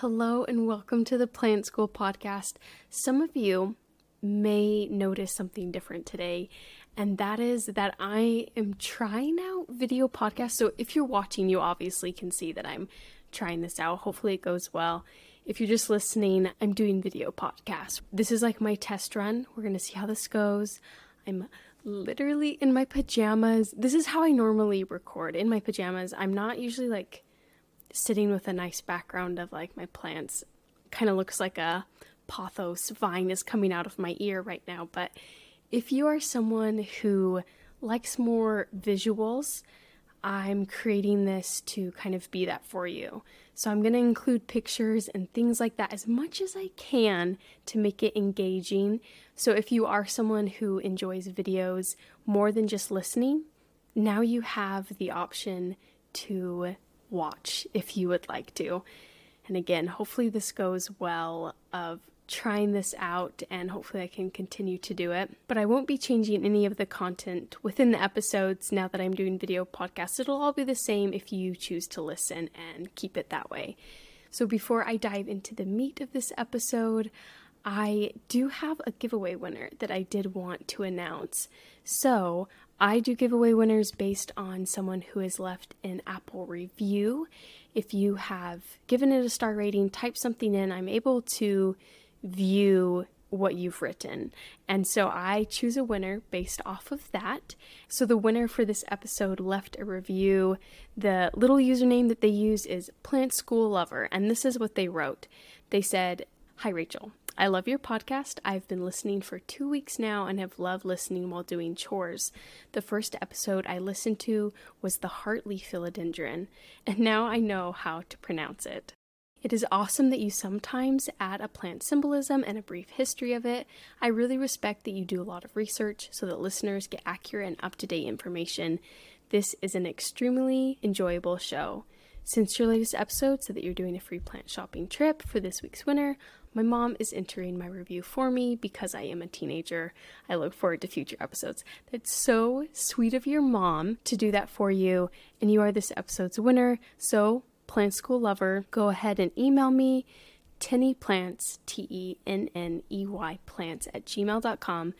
Hello and welcome to the Plant School podcast. Some of you may notice something different today, and that is that I am trying out video podcasts. So if you're watching, you obviously can see that I'm trying this out. Hopefully, it goes well. If you're just listening, I'm doing video podcasts. This is like my test run. We're going to see how this goes. I'm literally in my pajamas. This is how I normally record in my pajamas. I'm not usually like sitting with a nice background of like my plants. Kind of looks like a pothos vine is coming out of my ear right now. But if you are someone who likes more visuals, I'm creating this to kind of be that for you. So I'm going to include pictures and things like that as much as I can to make it engaging. So if you are someone who enjoys videos more than just listening, now you have the option to watch if you would like to. And again, hopefully this goes well of trying this out and hopefully I can continue to do it. But I won't be changing any of the content within the episodes now that I'm doing video podcasts. It'll all be the same if you choose to listen and keep it that way. So before I dive into the meat of this episode, I do have a giveaway winner that I did want to announce. So I do giveaway winners based on someone who has left an Apple review. If you have given it a star rating, type something in, I'm able to view what you've written. And so I choose a winner based off of that. So the winner for this episode left a review. The little username that they use is Plant School Lover, and this is what they wrote. They said, Hi Rachel. I love your podcast. I've been listening for two weeks now and have loved listening while doing chores. The first episode I listened to was the Hartley philodendron, and now I know how to pronounce it. It is awesome that you sometimes add a plant symbolism and a brief history of it. I really respect that you do a lot of research so that listeners get accurate and up to date information. This is an extremely enjoyable show. Since your latest episode said that you're doing a free plant shopping trip for this week's winner, my mom is entering my review for me because I am a teenager. I look forward to future episodes. That's so sweet of your mom to do that for you, and you are this episode's winner. So, plant school lover, go ahead and email me tenneyplants, T E N N E Y plants at gmail.com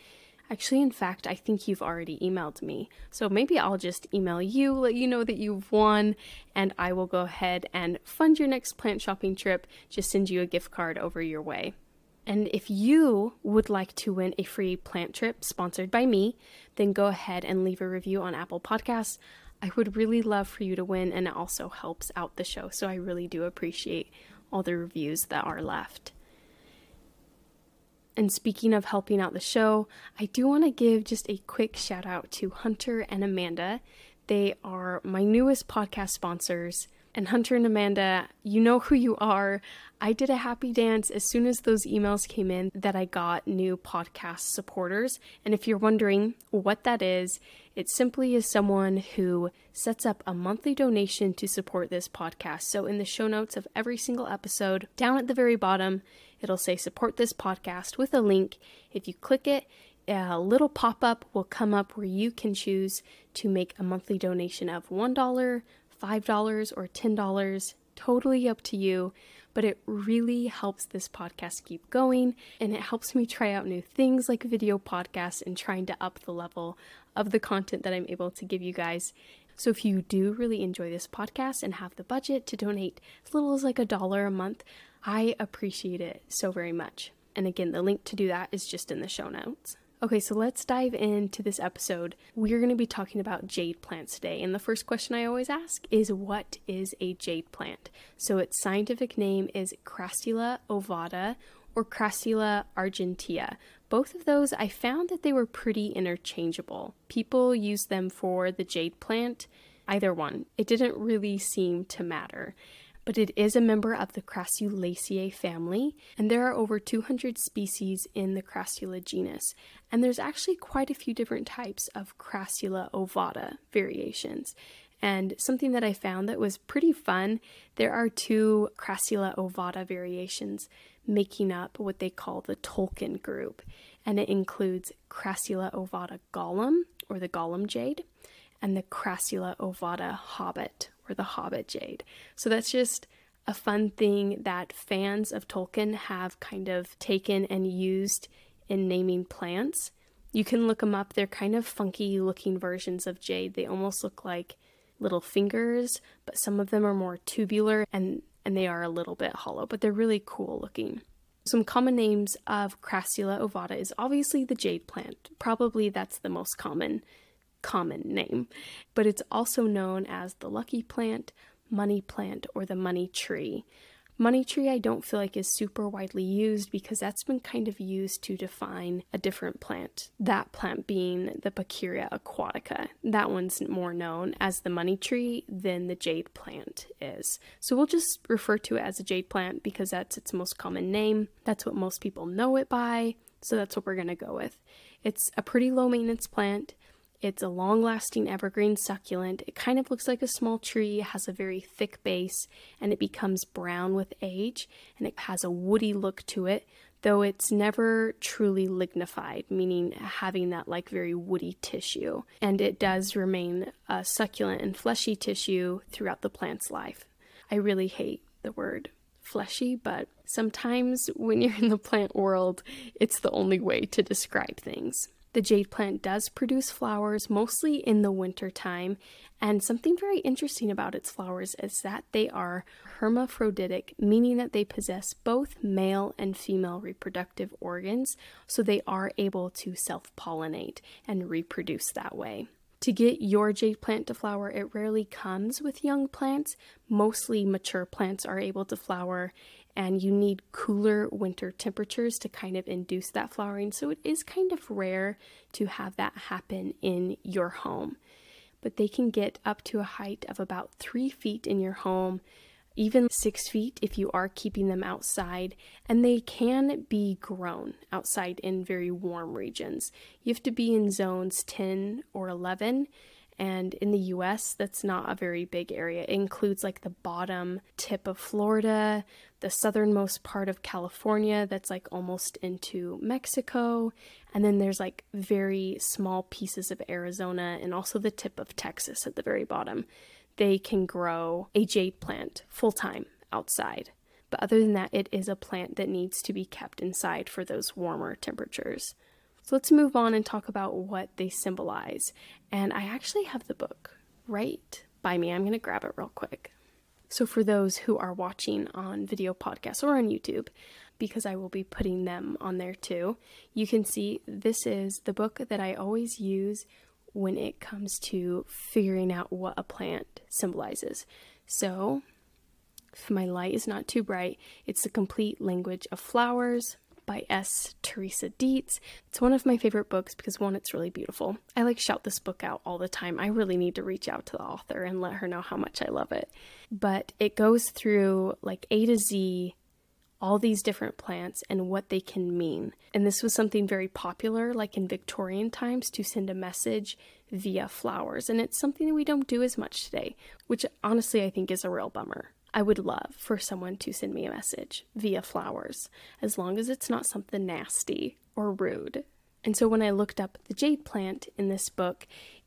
Actually, in fact, I think you've already emailed me. So maybe I'll just email you, let you know that you've won, and I will go ahead and fund your next plant shopping trip, just send you a gift card over your way. And if you would like to win a free plant trip sponsored by me, then go ahead and leave a review on Apple Podcasts. I would really love for you to win, and it also helps out the show. So I really do appreciate all the reviews that are left. And speaking of helping out the show, I do want to give just a quick shout out to Hunter and Amanda. They are my newest podcast sponsors. And Hunter and Amanda, you know who you are. I did a happy dance as soon as those emails came in that I got new podcast supporters. And if you're wondering what that is, it simply is someone who sets up a monthly donation to support this podcast. So in the show notes of every single episode, down at the very bottom, It'll say support this podcast with a link. If you click it, a little pop up will come up where you can choose to make a monthly donation of $1, $5, or $10. Totally up to you, but it really helps this podcast keep going and it helps me try out new things like video podcasts and trying to up the level of the content that I'm able to give you guys. So if you do really enjoy this podcast and have the budget to donate as little as like a dollar a month, I appreciate it so very much. And again, the link to do that is just in the show notes. Okay, so let's dive into this episode. We're going to be talking about jade plants today. And the first question I always ask is what is a jade plant? So its scientific name is Crassula ovata or Crassula argentea. Both of those, I found that they were pretty interchangeable. People use them for the jade plant, either one. It didn't really seem to matter but it is a member of the Crassulaceae family, and there are over 200 species in the Crassula genus. And there's actually quite a few different types of Crassula ovata variations. And something that I found that was pretty fun there are two Crassula ovata variations making up what they call the Tolkien group. And it includes Crassula ovata gollum, or the gollum jade, and the Crassula ovata hobbit, the hobbit jade. So that's just a fun thing that fans of Tolkien have kind of taken and used in naming plants. You can look them up. They're kind of funky looking versions of jade. They almost look like little fingers, but some of them are more tubular and, and they are a little bit hollow, but they're really cool looking. Some common names of Crassula ovata is obviously the jade plant. Probably that's the most common common name, but it's also known as the lucky plant, money plant, or the money tree. Money tree, I don't feel like is super widely used because that's been kind of used to define a different plant. That plant being the Pachira aquatica. That one's more known as the money tree than the jade plant is. So we'll just refer to it as a jade plant because that's its most common name. That's what most people know it by. So that's what we're going to go with. It's a pretty low maintenance plant. It's a long lasting evergreen succulent. It kind of looks like a small tree, has a very thick base, and it becomes brown with age, and it has a woody look to it, though it's never truly lignified, meaning having that like very woody tissue. And it does remain a succulent and fleshy tissue throughout the plant's life. I really hate the word fleshy, but sometimes when you're in the plant world, it's the only way to describe things. The jade plant does produce flowers mostly in the winter time, and something very interesting about its flowers is that they are hermaphroditic, meaning that they possess both male and female reproductive organs, so they are able to self pollinate and reproduce that way. To get your jade plant to flower, it rarely comes with young plants. Mostly mature plants are able to flower and you need cooler winter temperatures to kind of induce that flowering. So it is kind of rare to have that happen in your home. But they can get up to a height of about three feet in your home, even six feet if you are keeping them outside, and they can be grown outside in very warm regions. You have to be in zones 10 or 11 and in the US, that's not a very big area. It includes like the bottom tip of Florida, the southernmost part of California, that's like almost into Mexico. And then there's like very small pieces of Arizona and also the tip of Texas at the very bottom. They can grow a jade plant full time outside. But other than that, it is a plant that needs to be kept inside for those warmer temperatures. So let's move on and talk about what they symbolize. And I actually have the book right by me. I'm going to grab it real quick. So, for those who are watching on video podcasts or on YouTube, because I will be putting them on there too, you can see this is the book that I always use when it comes to figuring out what a plant symbolizes. So, if my light is not too bright, it's the complete language of flowers, by S. Teresa Dietz. It's one of my favorite books because one, it's really beautiful. I like shout this book out all the time. I really need to reach out to the author and let her know how much I love it. But it goes through like A to Z all these different plants and what they can mean. And this was something very popular, like in Victorian times, to send a message via flowers. And it's something that we don't do as much today, which honestly I think is a real bummer. I would love for someone to send me a message via flowers, as long as it's not something nasty or rude. And so when I looked up the jade plant in this book,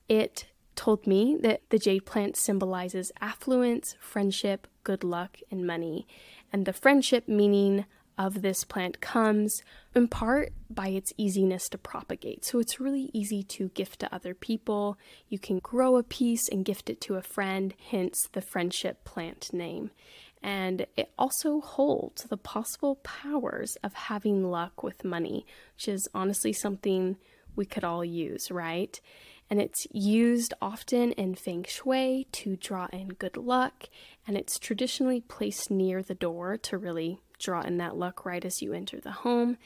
it told me that the jade plant symbolizes affluence, friendship, good luck, and money. And the friendship meaning of this plant comes in part by its easiness to propagate. So it's really easy to gift to other people. You can grow a piece and gift it to a friend, hence the friendship plant name. And it also holds the possible powers of having luck with money, which is honestly something we could all use, right? And it's used often in feng shui to draw in good luck, and it's traditionally placed near the door to really draw in that luck right as you enter the home.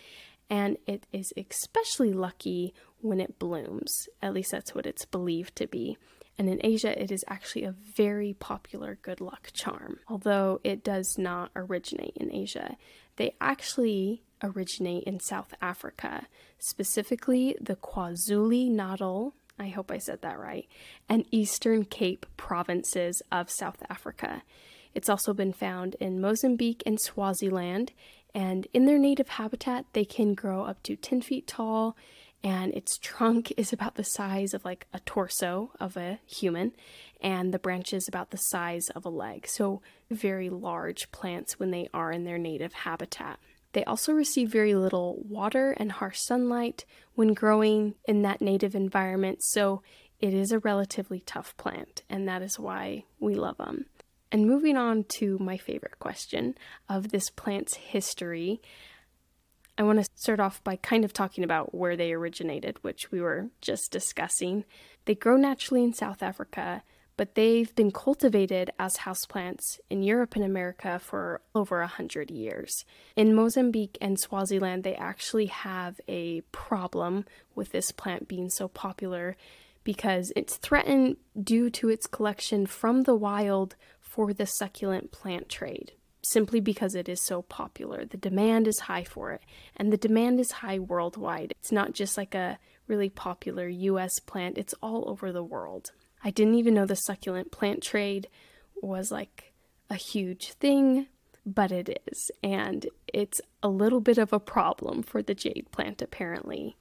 And it is especially lucky when it blooms. At least that's what it's believed to be. And in Asia, it is actually a very popular good luck charm, although it does not originate in Asia. They actually originate in South Africa, specifically the KwaZulu Natal, I hope I said that right, and Eastern Cape provinces of South Africa. It's also been found in Mozambique and Swaziland, and in their native habitat, they can grow up to 10 feet tall and its trunk is about the size of like a torso of a human, and the branches about the size of a leg. So, very large plants when they are in their native habitat. They also receive very little water and harsh sunlight when growing in that native environment, so it is a relatively tough plant, and that is why we love them. And moving on to my favorite question of this plant's history, I want to start off by kind of talking about where they originated, which we were just discussing. They grow naturally in South Africa, but they've been cultivated as houseplants in Europe and America for over a hundred years. In Mozambique and Swaziland, they actually have a problem with this plant being so popular because it's threatened due to its collection from the wild for the succulent plant trade simply because it is so popular. The demand is high for it, and the demand is high worldwide. It's not just like a really popular US plant, it's all over the world. I didn't even know the succulent plant trade was like a huge thing, but it is, and it's a little bit of a problem for the jade plant apparently.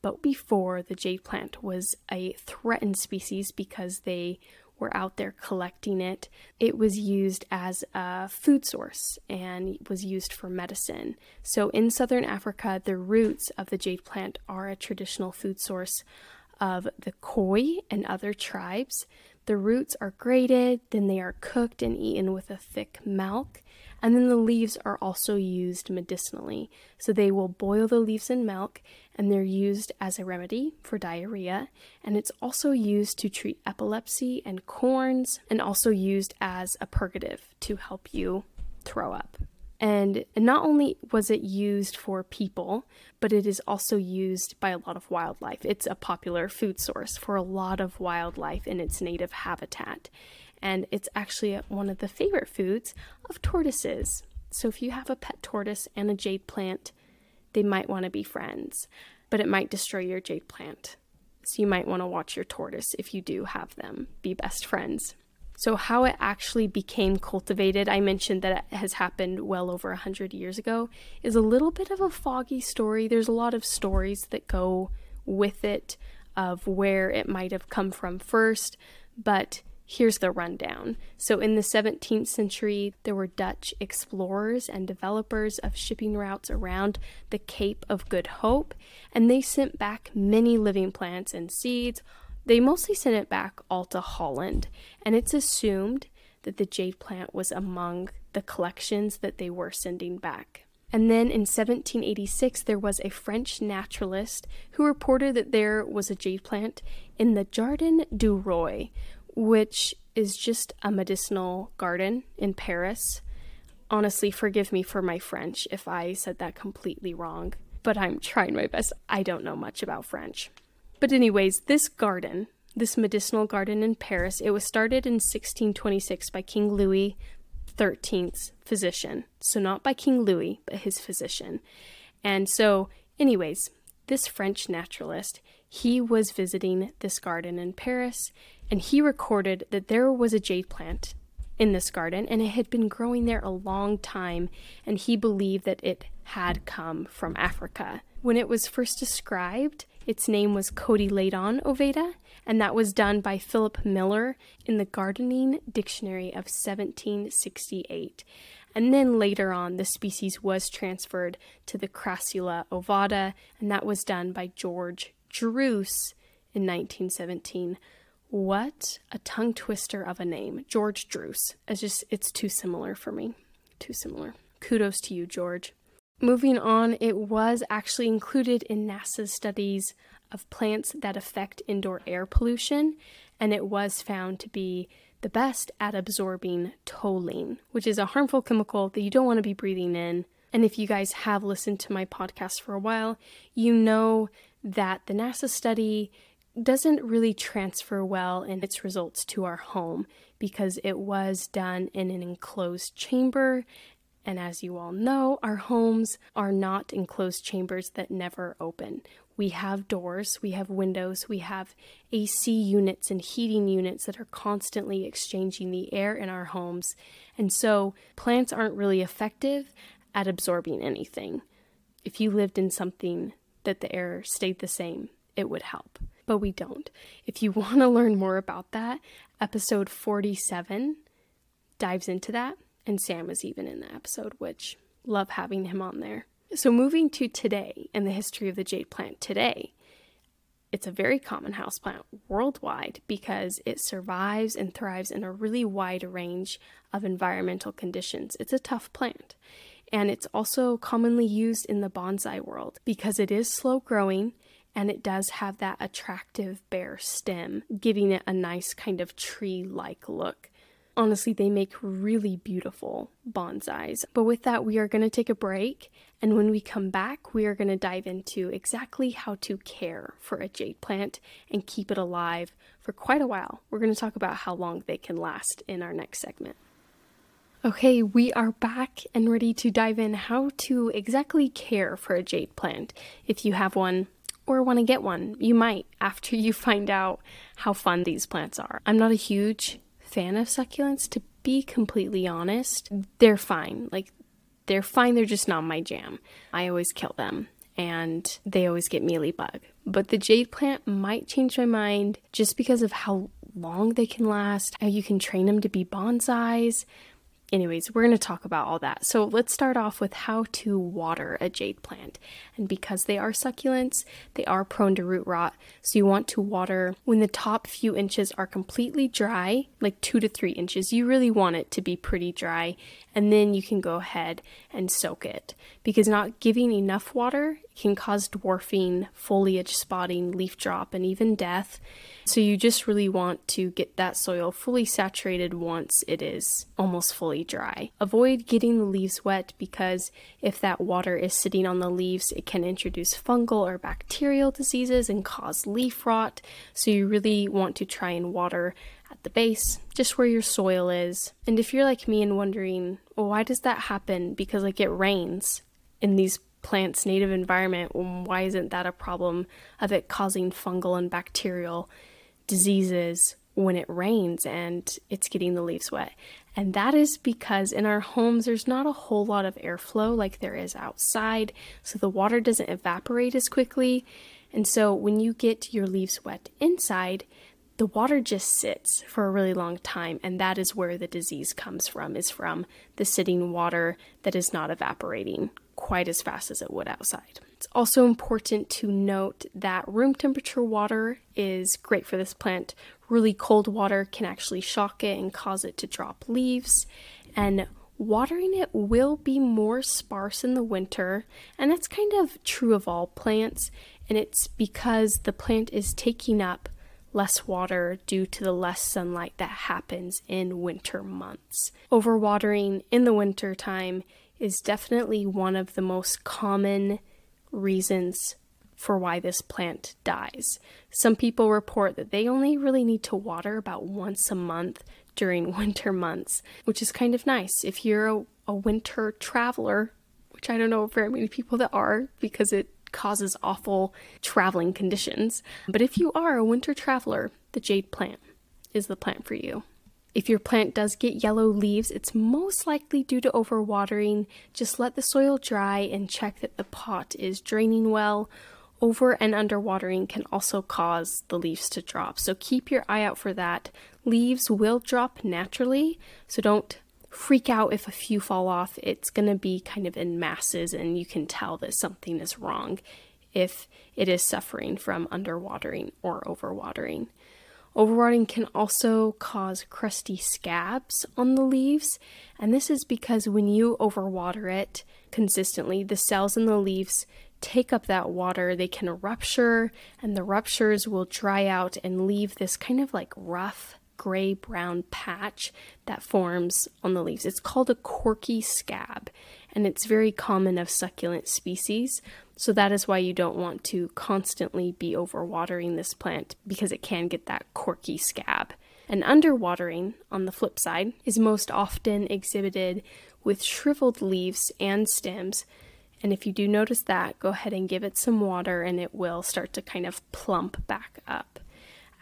But before, the jade plant was a threatened species because they were out there collecting it. It was used as a food source and was used for medicine. So in southern Africa, the roots of the jade plant are a traditional food source of the Khoi and other tribes. The roots are grated, then they are cooked and eaten with a thick milk, and then the leaves are also used medicinally. So they will boil the leaves in milk and they're used as a remedy for diarrhea. And it's also used to treat epilepsy and corns, and also used as a purgative to help you throw up. And not only was it used for people, but it is also used by a lot of wildlife. It's a popular food source for a lot of wildlife in its native habitat and it's actually one of the favorite foods of tortoises. So if you have a pet tortoise and a jade plant, they might want to be friends, but it might destroy your jade plant. So you might want to watch your tortoise if you do have them be best friends. So, how it actually became cultivated, I mentioned that it has happened well over a 100 years ago, is a little bit of a foggy story. There's a lot of stories that go with it of where it might have come from first, but Here's the rundown. So, in the 17th century, there were Dutch explorers and developers of shipping routes around the Cape of Good Hope, and they sent back many living plants and seeds. They mostly sent it back all to Holland, and it's assumed that the jade plant was among the collections that they were sending back. And then in 1786, there was a French naturalist who reported that there was a jade plant in the Jardin du Roi, which is just a medicinal garden in Paris. Honestly, forgive me for my French if I said that completely wrong, but I'm trying my best. I don't know much about French. But, anyways, this garden, this medicinal garden in Paris, it was started in 1626 by King Louis XIII's physician. So, not by King Louis, but his physician. And so, anyways, this French naturalist, he was visiting this garden in Paris and he recorded that there was a jade plant in this garden and it had been growing there a long time and he believed that it had come from Africa. When it was first described, its name was Cotyledon ovata and that was done by Philip Miller in the Gardening Dictionary of 1768. And then later on, the species was transferred to the Crassula ovata, and that was done by George Druce in 1917. What a tongue twister of a name, George Druce. It's just it's too similar for me. Too similar. Kudos to you, George. Moving on, it was actually included in NASA's studies of plants that affect indoor air pollution, and it was found to be the best at absorbing toluene, which is a harmful chemical that you don't want to be breathing in. And if you guys have listened to my podcast for a while, you know that the NASA study doesn't really transfer well in its results to our home because it was done in an enclosed chamber. And as you all know, our homes are not enclosed chambers that never open. We have doors, we have windows, we have AC units and heating units that are constantly exchanging the air in our homes. And so plants aren't really effective at absorbing anything. If you lived in something that the air stayed the same, it would help. But we don't. If you want to learn more about that, episode 47 dives into that. And Sam is even in the episode, which love having him on there. So, moving to today and the history of the jade plant today, it's a very common houseplant worldwide because it survives and thrives in a really wide range of environmental conditions. It's a tough plant. And it's also commonly used in the bonsai world because it is slow growing and it does have that attractive bare stem, giving it a nice kind of tree like look. Honestly, they make really beautiful bonsais. But with that, we are going to take a break. And when we come back, we are going to dive into exactly how to care for a jade plant and keep it alive for quite a while. We're going to talk about how long they can last in our next segment. Okay, we are back and ready to dive in how to exactly care for a jade plant. If you have one, or want to get one. You might after you find out how fun these plants are. I'm not a huge fan of succulents, to be completely honest. They're fine. Like, they're fine, they're just not my jam. I always kill them and they always get mealybug. But the jade plant might change my mind just because of how long they can last, how you can train them to be bonsais, anyways, we're going to talk about all that. So let's start off with how to water a jade plant. And because they are succulents, they are prone to root rot. So you want to water when the top few inches are completely dry, like two to three inches. You really want it to be pretty dry. And then you can go ahead and soak it because not giving enough water can cause dwarfing, foliage spotting, leaf drop, and even death. So you just really want to get that soil fully saturated once it is almost fully dry. Avoid getting the leaves wet because if that water is sitting on the leaves, it can introduce fungal or bacterial diseases and cause leaf rot. So you really want to try and water at the base, just where your soil is. And if you're like me and wondering, well, why does that happen? Because like it rains in these plant's native environment, um, why isn't that a problem of it causing fungal and bacterial diseases when it rains and it's getting the leaves wet. And that is because in our homes, there's not a whole lot of airflow like there is outside, so the water doesn't evaporate as quickly. And so when you get your leaves wet inside, the water just sits for a really long time, and that is where the disease comes from, is from the sitting water that is not evaporating quite as fast as it would outside. It's also important to note that room temperature water is great for this plant. Really cold water can actually shock it and cause it to drop leaves, and watering it will be more sparse in the winter, and that's kind of true of all plants, and it's because the plant is taking up less water due to the less sunlight that happens in winter months. Overwatering in the winter time is definitely one of the most common reasons for why this plant dies. Some people report that they only really need to water about once a month during winter months, which is kind of nice. If you're a, a winter traveler, which I don't know very many people that are because it causes awful traveling conditions, but if you are a winter traveler, the jade plant is the plant for you. If your plant does get yellow leaves, it's most likely due to overwatering. Just let the soil dry and check that the pot is draining well. Over and underwatering can also cause the leaves to drop, so keep your eye out for that. Leaves will drop naturally, so don't freak out if a few fall off. It's going to be kind of in masses, and you can tell that something is wrong if it is suffering from underwatering or overwatering. Overwatering can also cause crusty scabs on the leaves, and this is because when you overwater it consistently, the cells in the leaves take up that water, they can rupture, and the ruptures will dry out and leave this kind of like rough gray brown patch that forms on the leaves. It's called a corky scab, and it's very common of succulent species. So that is why you don't want to constantly be overwatering this plant because it can get that corky scab. And underwatering, on the flip side, is most often exhibited with shriveled leaves and stems. And if you do notice that, go ahead and give it some water and it will start to kind of plump back up.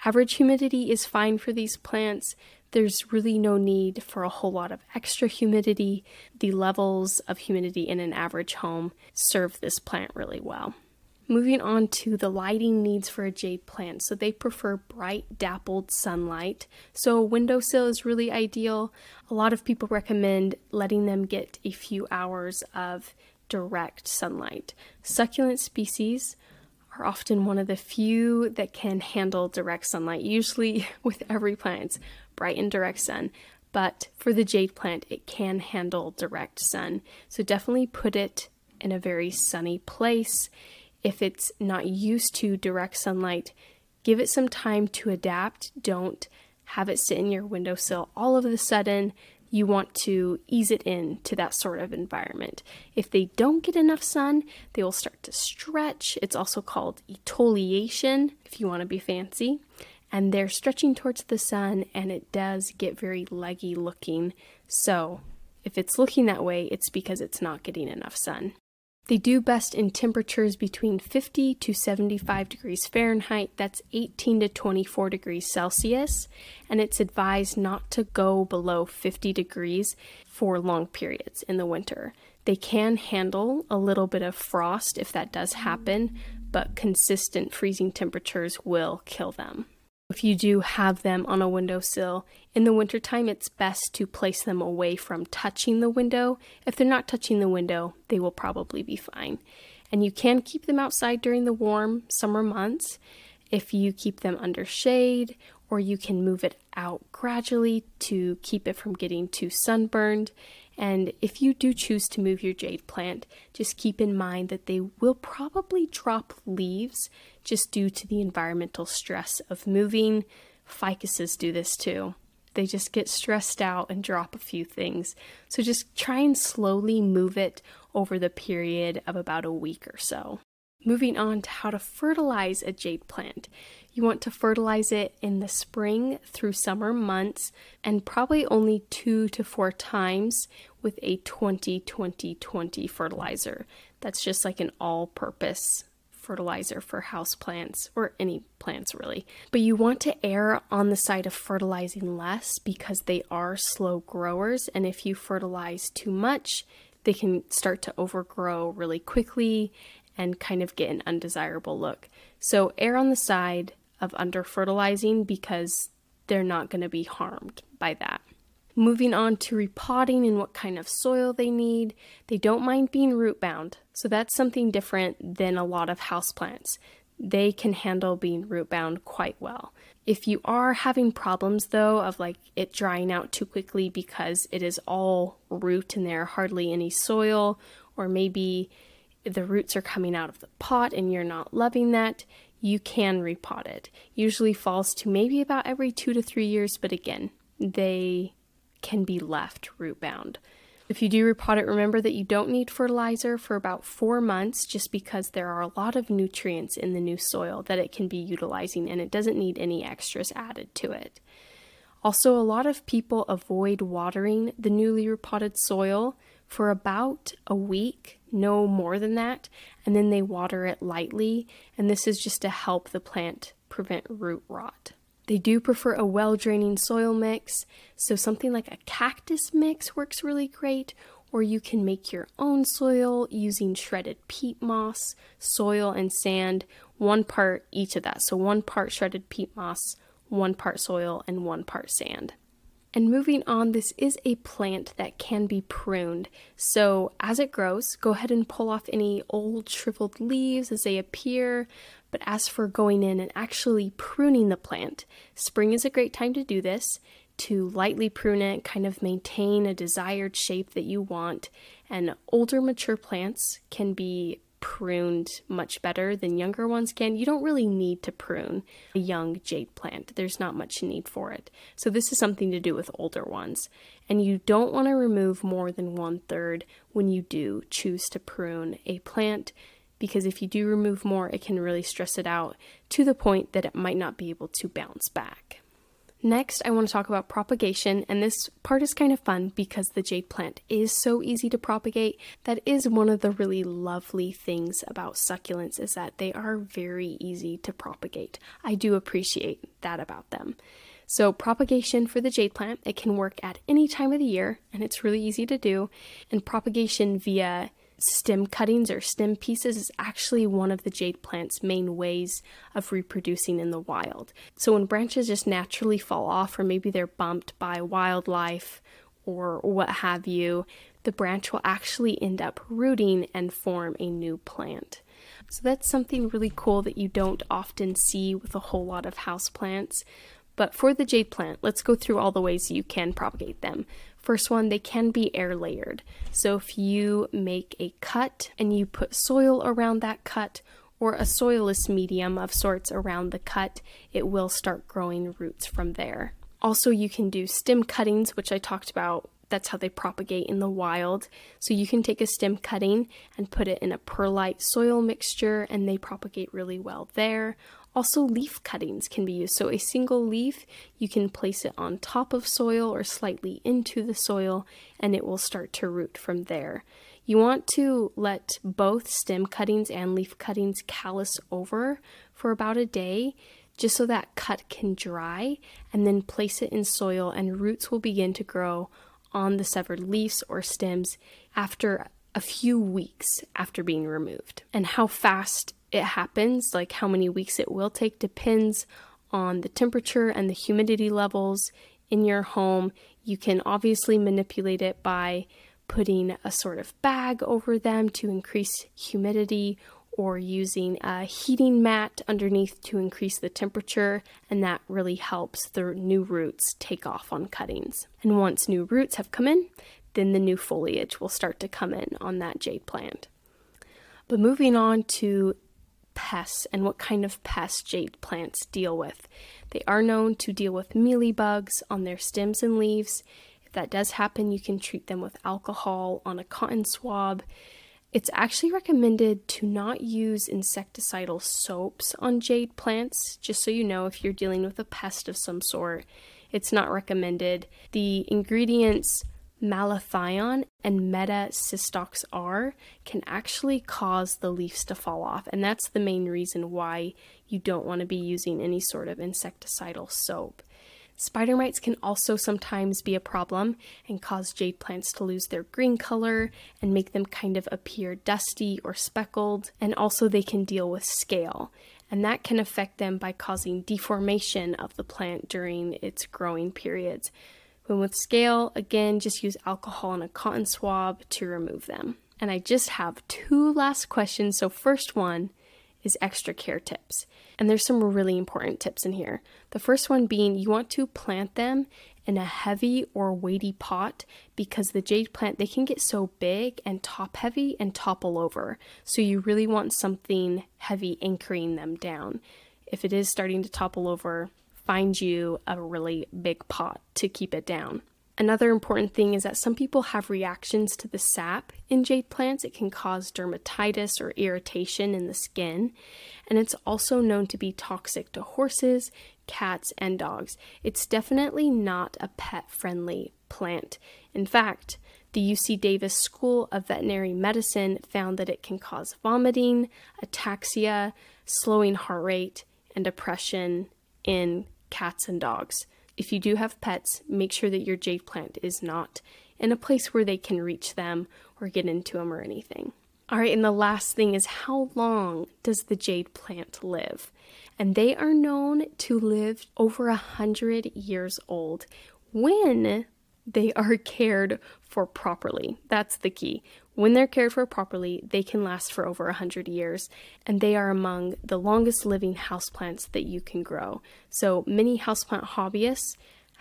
Average humidity is fine for these plants. There's really no need for a whole lot of extra humidity. The levels of humidity in an average home serve this plant really well. Moving on to the lighting needs for a jade plant. So they prefer bright, dappled sunlight. So a windowsill is really ideal. A lot of people recommend letting them get a few hours of direct sunlight. Succulent species are often one of the few that can handle direct sunlight. Usually, with every plant, bright and direct sun. But for the jade plant, it can handle direct sun. So definitely put it in a very sunny place if it's not used to direct sunlight, give it some time to adapt. Don't have it sit in your windowsill all of a sudden. You want to ease it in to that sort of environment. If they don't get enough sun, they will start to stretch. It's also called etiolation, if you want to be fancy. And they're stretching towards the sun, and it does get very leggy looking. So, if it's looking that way, it's because it's not getting enough sun. They do best in temperatures between 50 to 75 degrees Fahrenheit, that's 18 to 24 degrees Celsius, and it's advised not to go below 50 degrees for long periods in the winter. They can handle a little bit of frost if that does happen, but consistent freezing temperatures will kill them. If you do have them on a windowsill, in the wintertime, it's best to place them away from touching the window. If they're not touching the window, they will probably be fine. And you can keep them outside during the warm summer months if you keep them under shade, or you can move it out gradually to keep it from getting too sunburned. And if you do choose to move your jade plant, just keep in mind that they will probably drop leaves just due to the environmental stress of moving. Ficuses do this too. They just get stressed out and drop a few things. So just try and slowly move it over the period of about a week or so. Moving on to how to fertilize a jade plant. You want to fertilize it in the spring through summer months and probably only two to four times with a 20 20 20 fertilizer. That's just like an all purpose fertilizer for houseplants or any plants really. But you want to err on the side of fertilizing less because they are slow growers and if you fertilize too much, they can start to overgrow really quickly and kind of get an undesirable look. So err on the side of under fertilizing because they're not going to be harmed by that. Moving on to repotting and what kind of soil they need. They don't mind being root bound, so that's something different than a lot of houseplants. They can handle being root bound quite well. If you are having problems though of like it drying out too quickly because it is all root and there are hardly any soil, or maybe the roots are coming out of the pot and you're not loving that, you can repot it. Usually falls to maybe about every two to three years, but again, they can be left root bound. If you do repot it, remember that you don't need fertilizer for about four months just because there are a lot of nutrients in the new soil that it can be utilizing and it doesn't need any extras added to it. Also, a lot of people avoid watering the newly repotted soil for about a week, no more than that, and then they water it lightly, and this is just to help the plant prevent root rot. They do prefer a well draining soil mix, so something like a cactus mix works really great, or you can make your own soil using shredded peat moss, soil, and sand, one part each of that. So, one part shredded peat moss, one part soil, and one part sand. And moving on, this is a plant that can be pruned. So as it grows, go ahead and pull off any old shriveled leaves as they appear. But as for going in and actually pruning the plant, spring is a great time to do this to lightly prune it, kind of maintain a desired shape that you want. And older mature plants can be pruned much better than younger ones can. You don't really need to prune a young jade plant, there's not much need for it. So, this is something to do with older ones. And you don't want to remove more than one third when you do choose to prune a plant because if you do remove more, it can really stress it out to the point that it might not be able to bounce back. Next, I want to talk about propagation, and this part is kind of fun because the jade plant is so easy to propagate. That is one of the really lovely things about succulents is that they are very easy to propagate. I do appreciate that about them. So, propagation for the jade plant, it can work at any time of the year, and it's really easy to do. And propagation via stem cuttings or stem pieces is actually one of the jade plant's main ways of reproducing in the wild. So when branches just naturally fall off, or maybe they're bumped by wildlife or what have you, the branch will actually end up rooting and form a new plant. So that's something really cool that you don't often see with a whole lot of houseplants. But for the jade plant, let's go through all the ways you can propagate them. First one, they can be air layered. So if you make a cut and you put soil around that cut or a soilless medium of sorts around the cut, it will start growing roots from there. Also, you can do stem cuttings, which I talked about. That's how they propagate in the wild. So you can take a stem cutting and put it in a perlite soil mixture, and they propagate really well there. Also, leaf cuttings can be used. So, a single leaf, you can place it on top of soil or slightly into the soil, and it will start to root from there. You want to let both stem cuttings and leaf cuttings callus over for about a day just so that cut can dry, and then place it in soil, and roots will begin to grow on the severed leaves or stems after a few weeks after being removed. And how fast it happens, like how many weeks it will take, depends on the temperature and the humidity levels in your home. You can obviously manipulate it by putting a sort of bag over them to increase humidity or using a heating mat underneath to increase the temperature, and that really helps the new roots take off on cuttings. And once new roots have come in, then the new foliage will start to come in on that jade plant. But moving on to pests and what kind of pests jade plants deal with. They are known to deal with mealybugs on their stems and leaves. If that does happen, you can treat them with alcohol on a cotton swab. It's actually recommended to not use insecticidal soaps on jade plants, just so you know if you're dealing with a pest of some sort. It's not recommended. The ingredients malathion and Metasystox R can actually cause the leaves to fall off, and that's the main reason why you don't want to be using any sort of insecticidal soap. Spider mites can also sometimes be a problem and cause jade plants to lose their green color and make them kind of appear dusty or speckled, and also they can deal with scale, and that can affect them by causing deformation of the plant during its growing periods. When with scale, again, just use alcohol and a cotton swab to remove them. And I just have two last questions. So, first one is extra care tips. And there's some really important tips in here. The first one being you want to plant them in a heavy or weighty pot because the jade plant they can get so big and top heavy and topple over. So you really want something heavy anchoring them down. If it is starting to topple over, find you a really big pot to keep it down. Another important thing is that some people have reactions to the sap in jade plants. It can cause dermatitis or irritation in the skin, and it's also known to be toxic to horses, cats, and dogs. It's definitely not a pet friendly plant. In fact, the UC Davis School of Veterinary Medicine found that it can cause vomiting, ataxia, slowing heart rate, and depression in cats and dogs. If you do have pets, make sure that your jade plant is not in a place where they can reach them or get into them or anything. All right, and the last thing is how long does the jade plant live? And they are known to live over a hundred years old when they are cared for properly. That's the key. When they're cared for properly, they can last for over 100 years, and they are among the longest living houseplants that you can grow. So, many houseplant hobbyists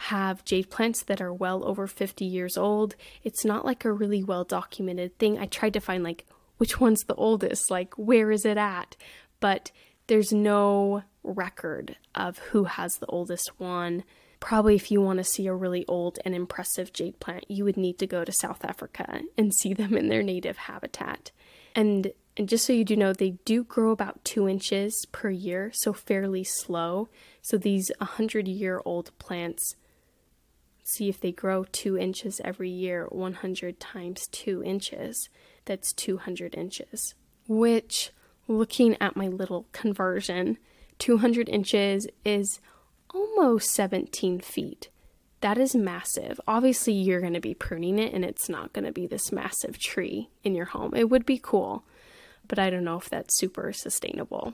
have jade plants that are well over 50 years old. It's not like a really well documented thing. I tried to find, like, which one's the oldest, like, where is it at? But there's no record of who has the oldest one probably if you want to see a really old and impressive jade plant, you would need to go to South Africa and see them in their native habitat. And and just so you do know, they do grow about two inches per year, so fairly slow. So these 100 year old plants, see if they grow two inches every year, 100 times two inches, that's 200 inches. Which, looking at my little conversion, 200 inches is almost 17 feet. that is massive. Obviously, you're going to be pruning it and it's not going to be this massive tree in your home. It would be cool, but I don't know if that's super sustainable.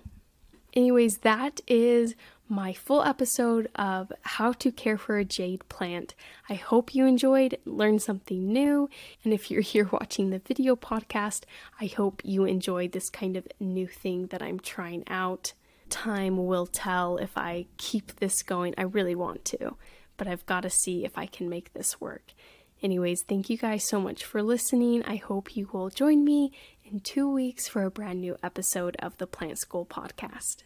Anyways, that is my full episode of how to care for a jade plant. I hope you enjoyed, learned something new, and if you're here watching the video podcast, I hope you enjoyed this kind of new thing that I'm trying out. Time will tell if I keep this going. I really want to, but I've got to see if I can make this work. Anyways, thank you guys so much for listening. I hope you will join me in two weeks for a brand new episode of the Plant School podcast.